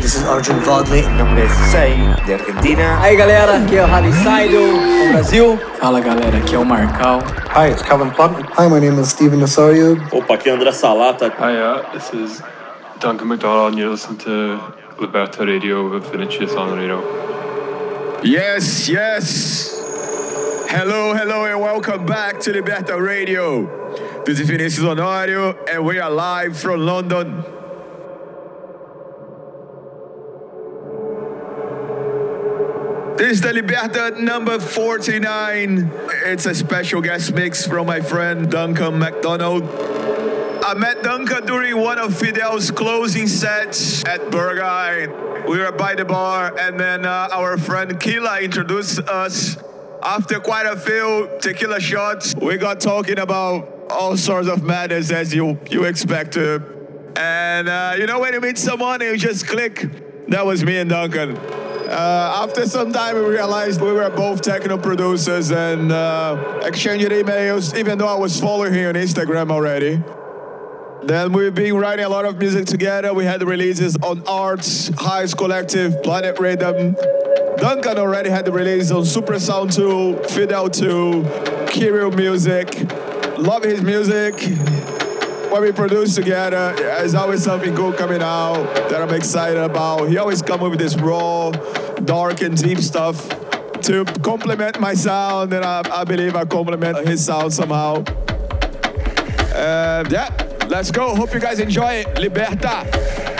this is Arjun Vodley. Meu nome é Sai, de Argentina. Aí galera, aqui é o Rally Saido, do Brasil. Fala galera, aqui é o Marcal. Hi, it's Calvin Plum. Hi, my name is Steven Osorio. Opa, aqui é André Salata. Hi, uh, this is Duncan McDonald, and you're listening to Liberta Radio with Vinicius Honorio. Yes, yes. Hello, hello, and welcome back to Liberta Radio. This is Vinicius Honorio, and we are live from London. This is the Liberta number 49. It's a special guest mix from my friend Duncan McDonald. I met Duncan during one of Fidel's closing sets at Berghain. We were by the bar, and then uh, our friend Kila introduced us. After quite a few tequila shots, we got talking about all sorts of matters as you you expect to. And uh, you know when you meet someone you just click, that was me and Duncan. Uh, after some time, we realized we were both techno producers and uh, exchanged emails, even though I was following him on Instagram already. Then we've been writing a lot of music together. We had releases on Arts, Highs Collective, Planet Rhythm. Duncan already had the release on Super Sound 2, Fidel 2, Kirill Music. Love his music. When we produce together, there's always something cool coming out that I'm excited about. He always come with this raw, dark, and deep stuff to complement my sound, and I, I believe I complement his sound somehow. Uh, yeah, let's go. Hope you guys enjoy it. Liberta.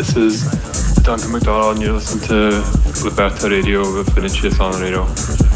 This is Duncan McDonald, and you're listening to Liberta Radio with Vinicius Honorio.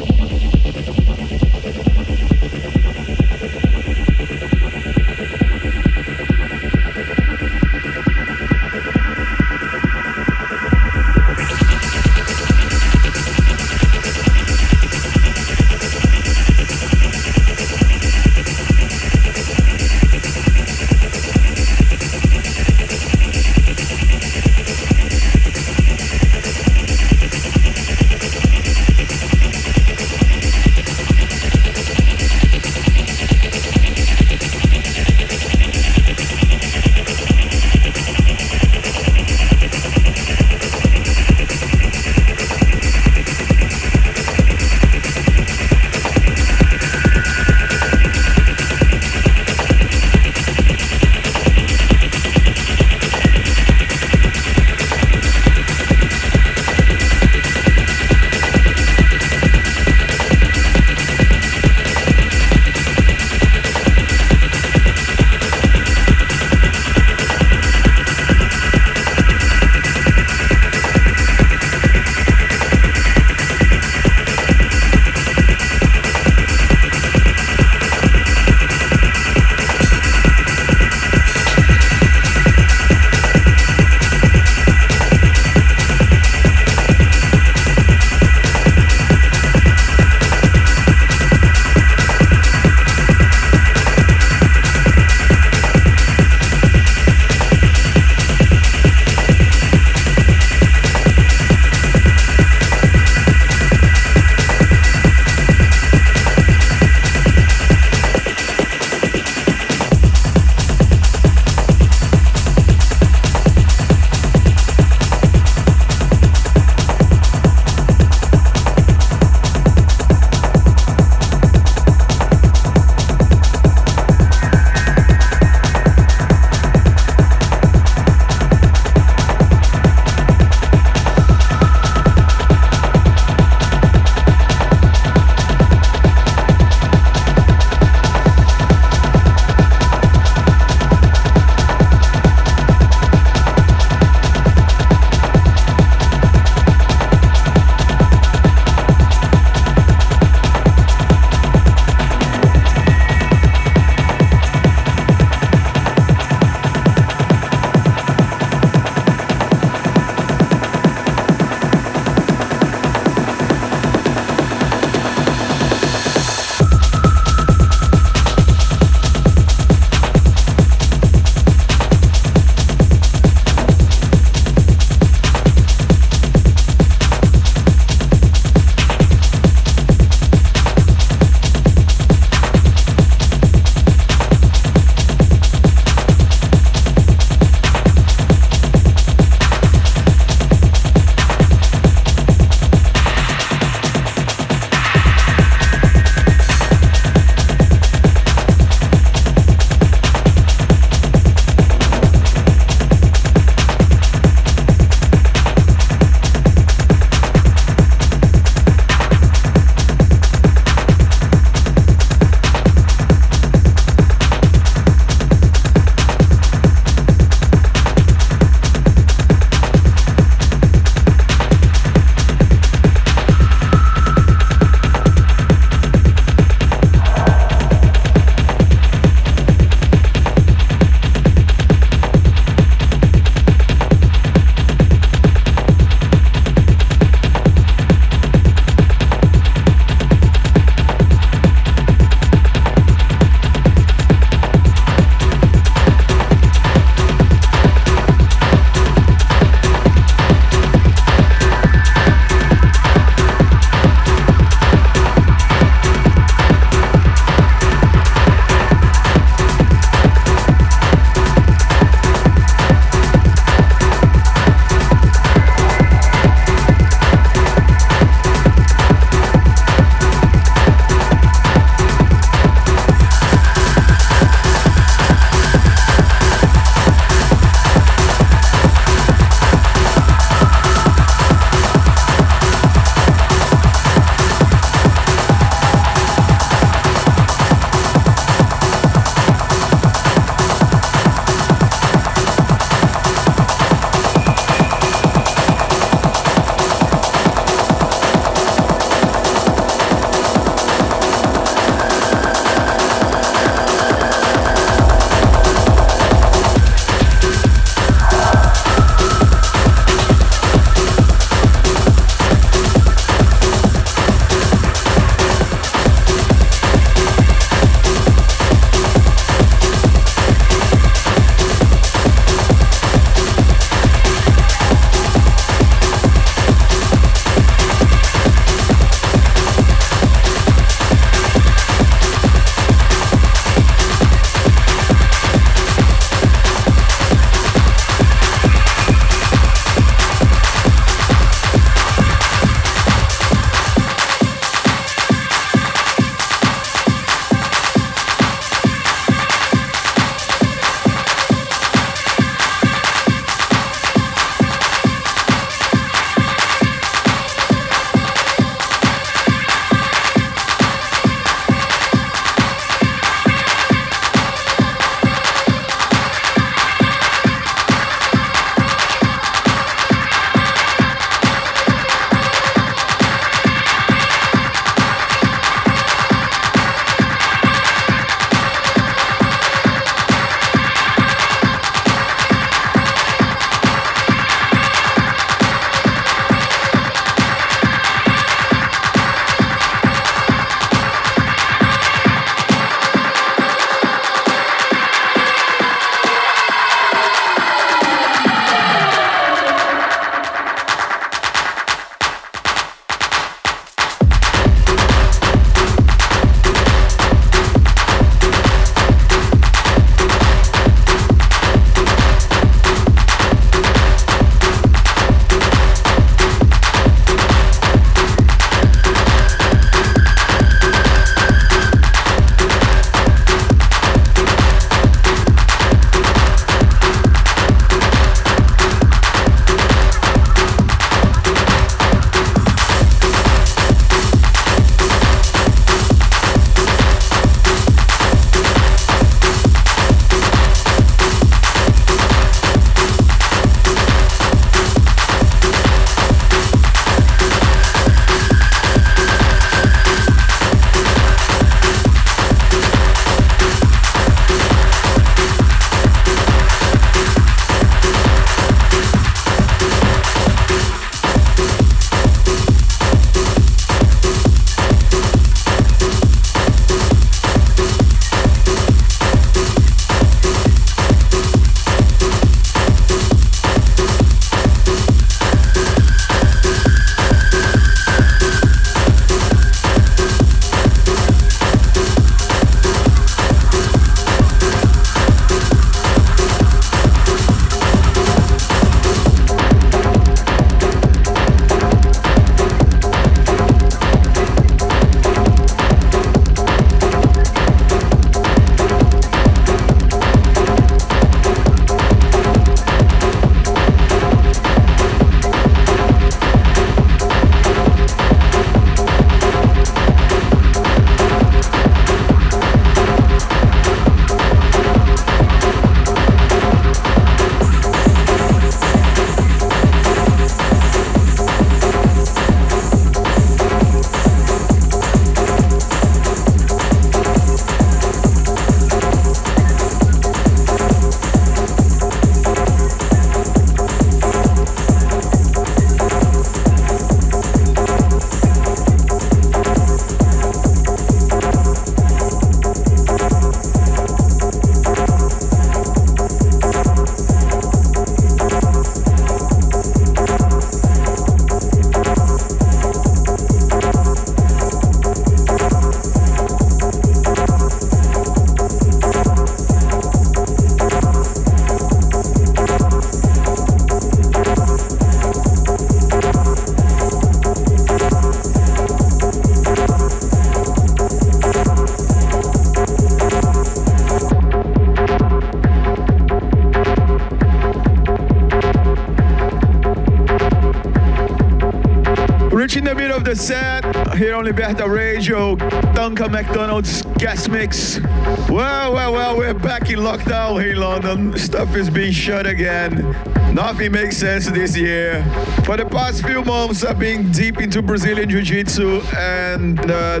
On Liberta Radio, Duncan McDonald's guest mix. Well, well, well, we're back in lockdown in London. Stuff is being shut again. Nothing makes sense this year. For the past few months, I've been deep into Brazilian Jiu Jitsu and uh,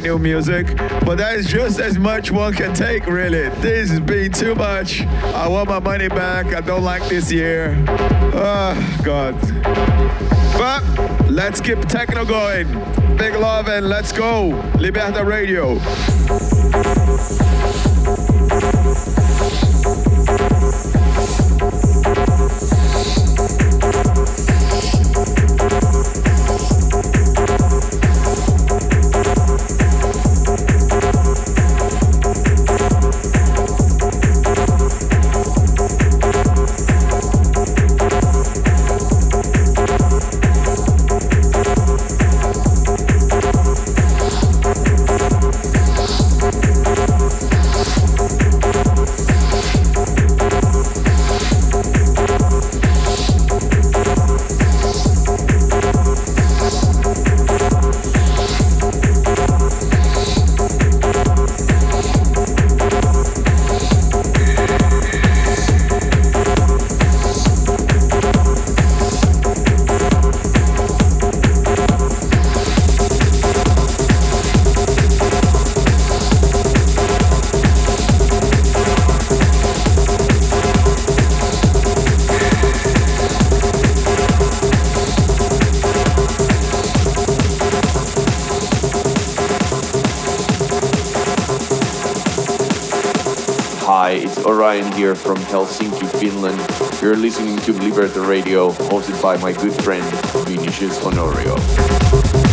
new music. But that is just as much one can take, really. This is being too much. I want my money back. I don't like this year. Oh, God. But let's keep techno going. Big love and let's go. Liberta Radio. From Helsinki, Finland. You're listening to Liberta Radio, hosted by my good friend Vinicius Honorio.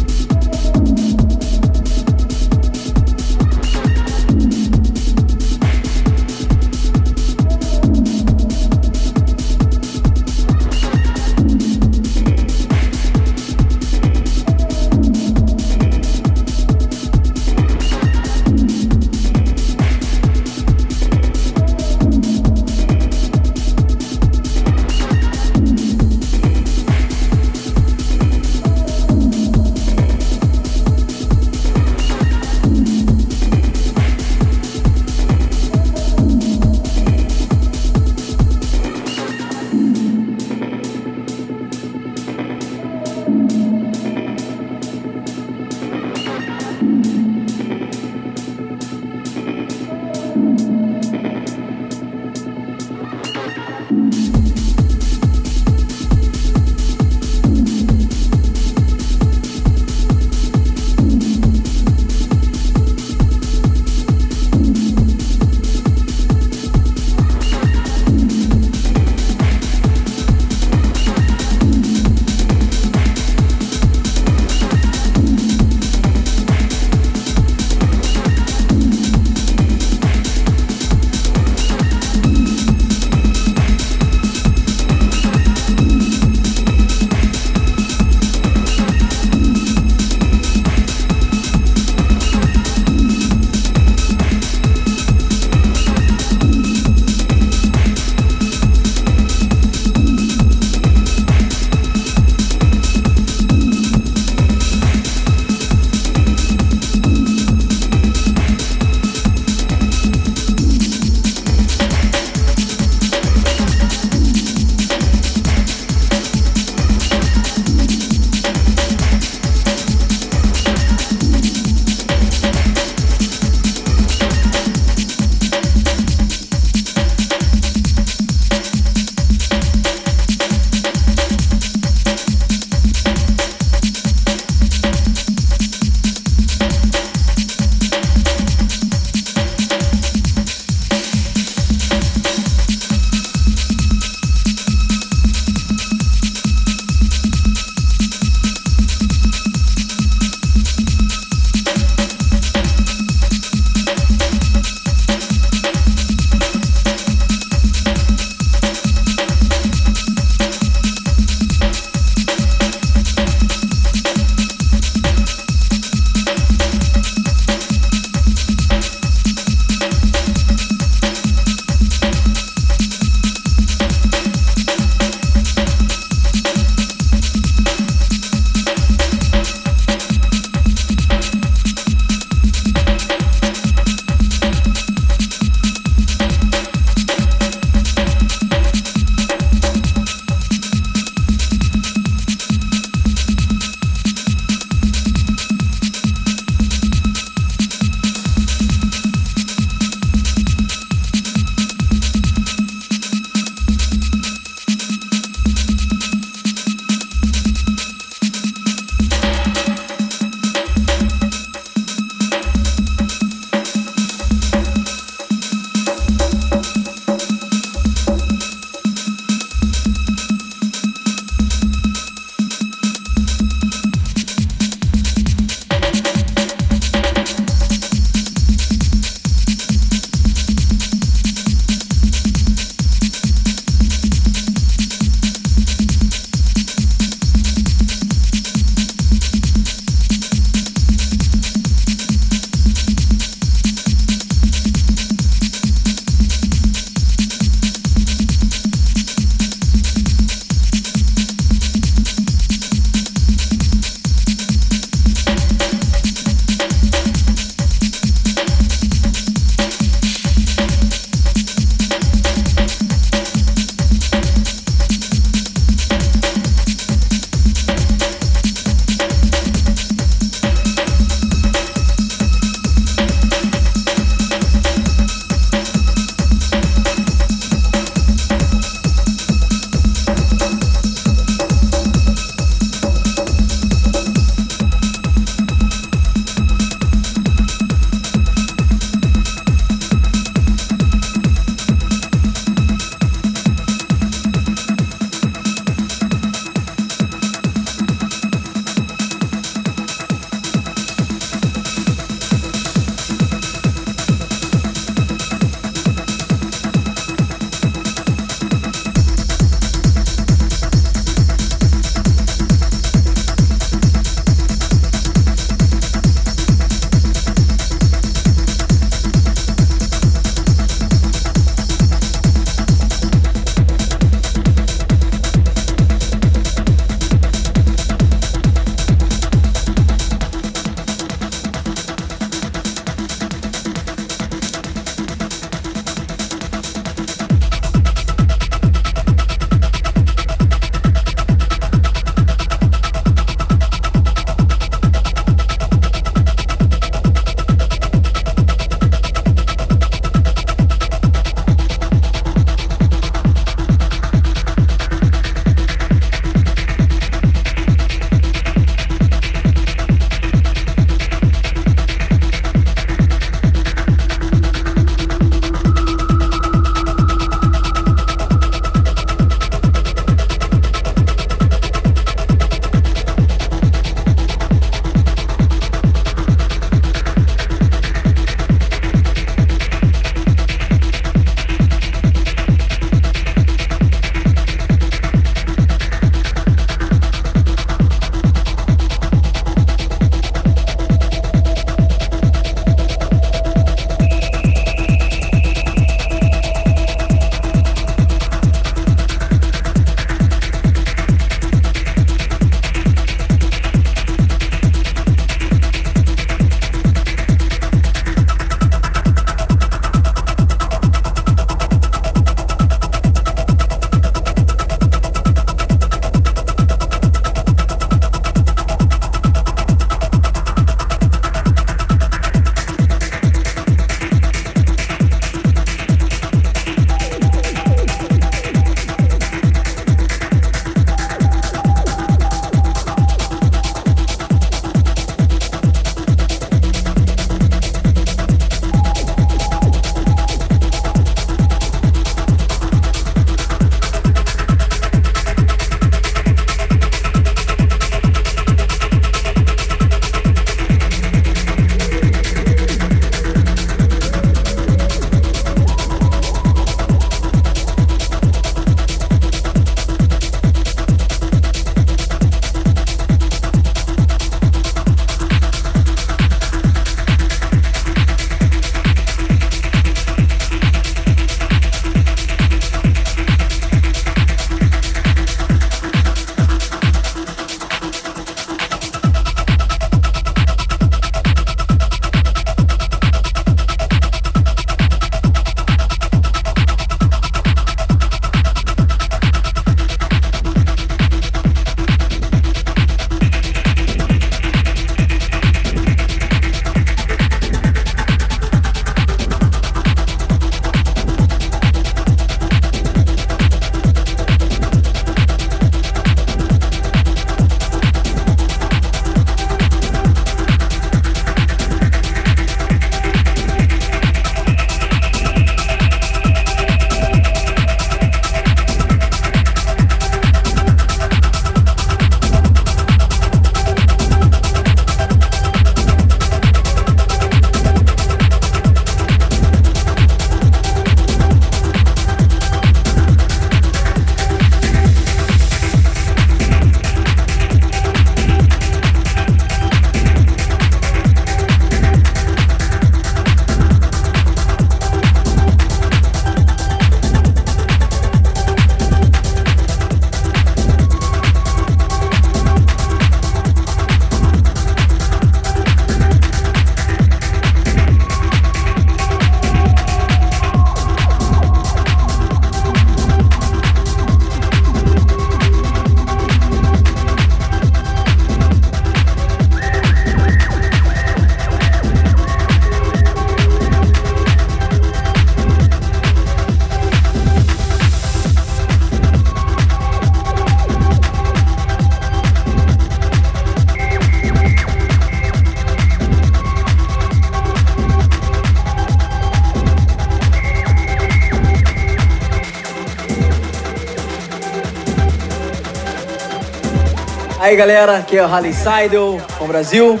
Aí galera, aqui é o Harley Seidel, com Brasil.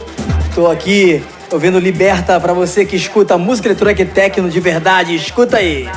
Tô aqui ouvindo Liberta pra você que escuta música eletrônica e techno de verdade. Escuta aí.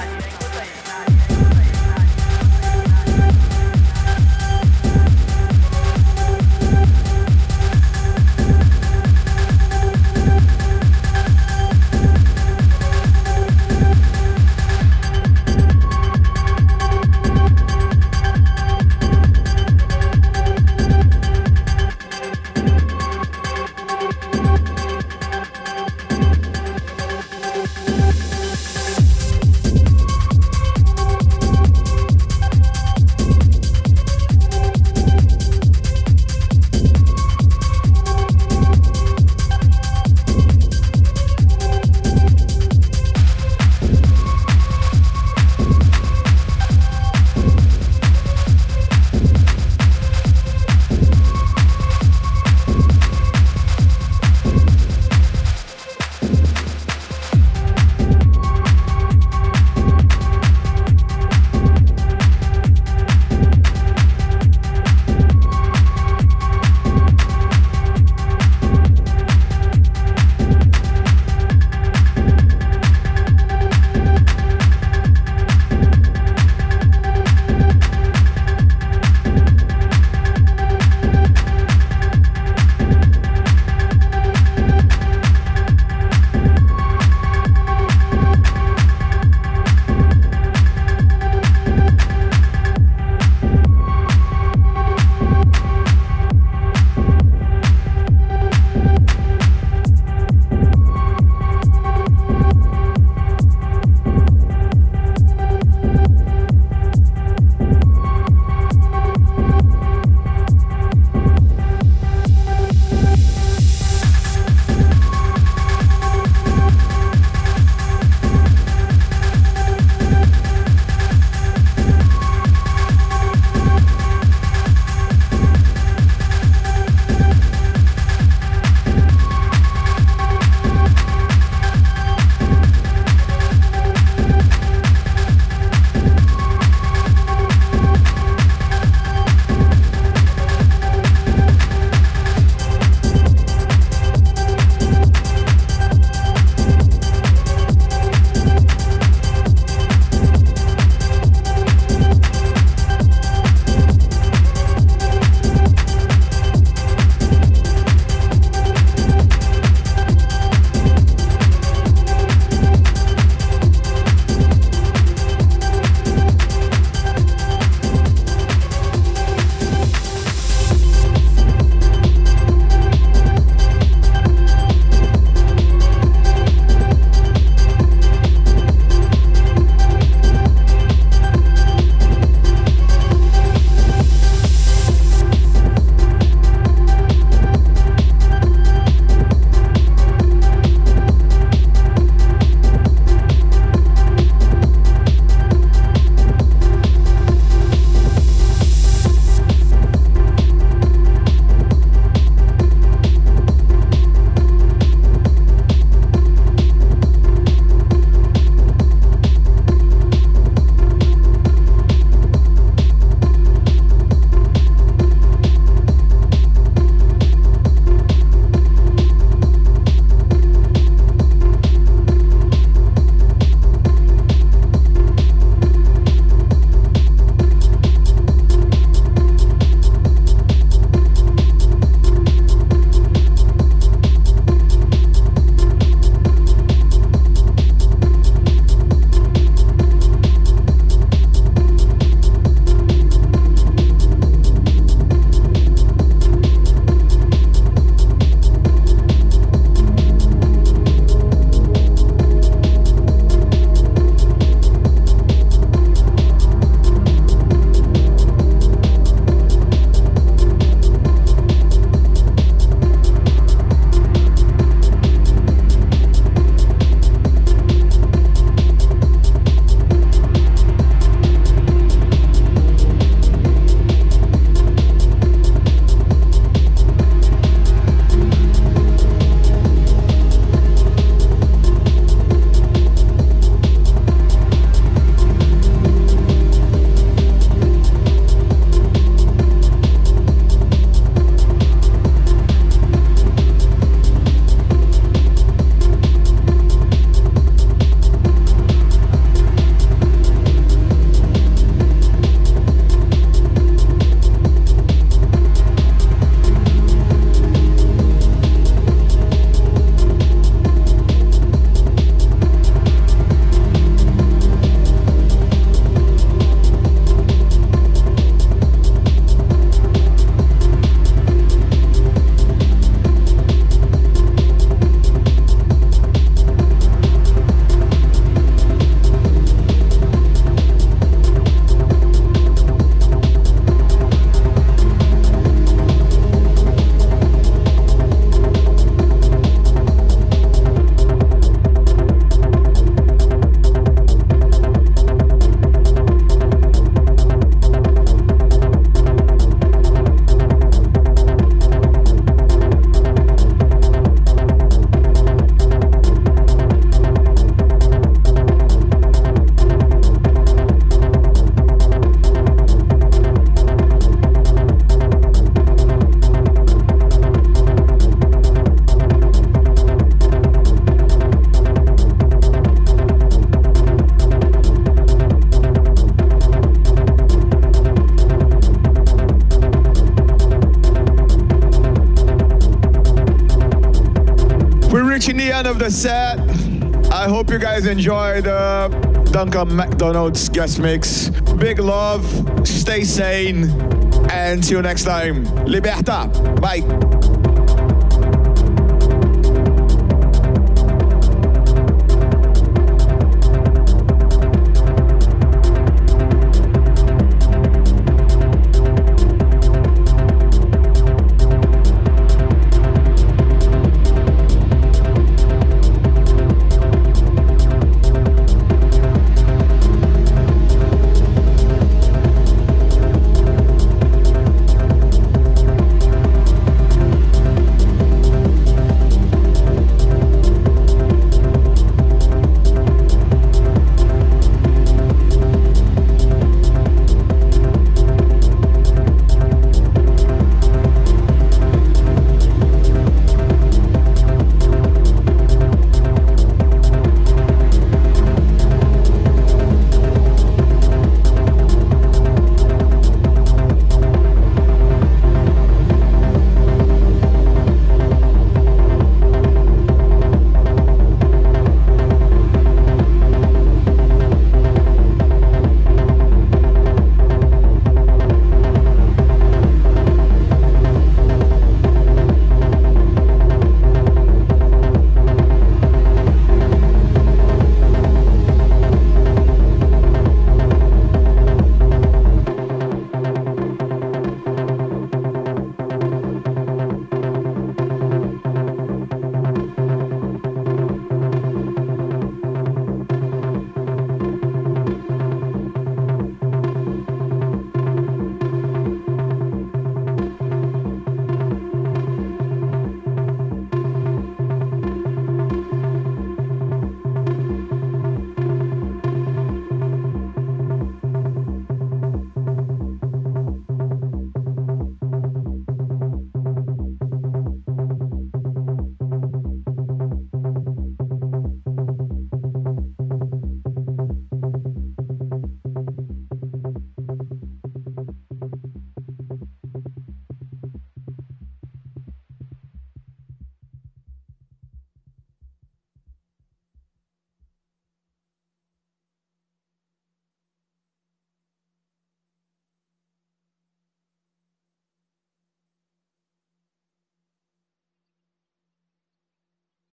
You guys enjoyed the Duncan McDonald's guest mix. Big love, stay sane, and see you next time. Liberta. Bye.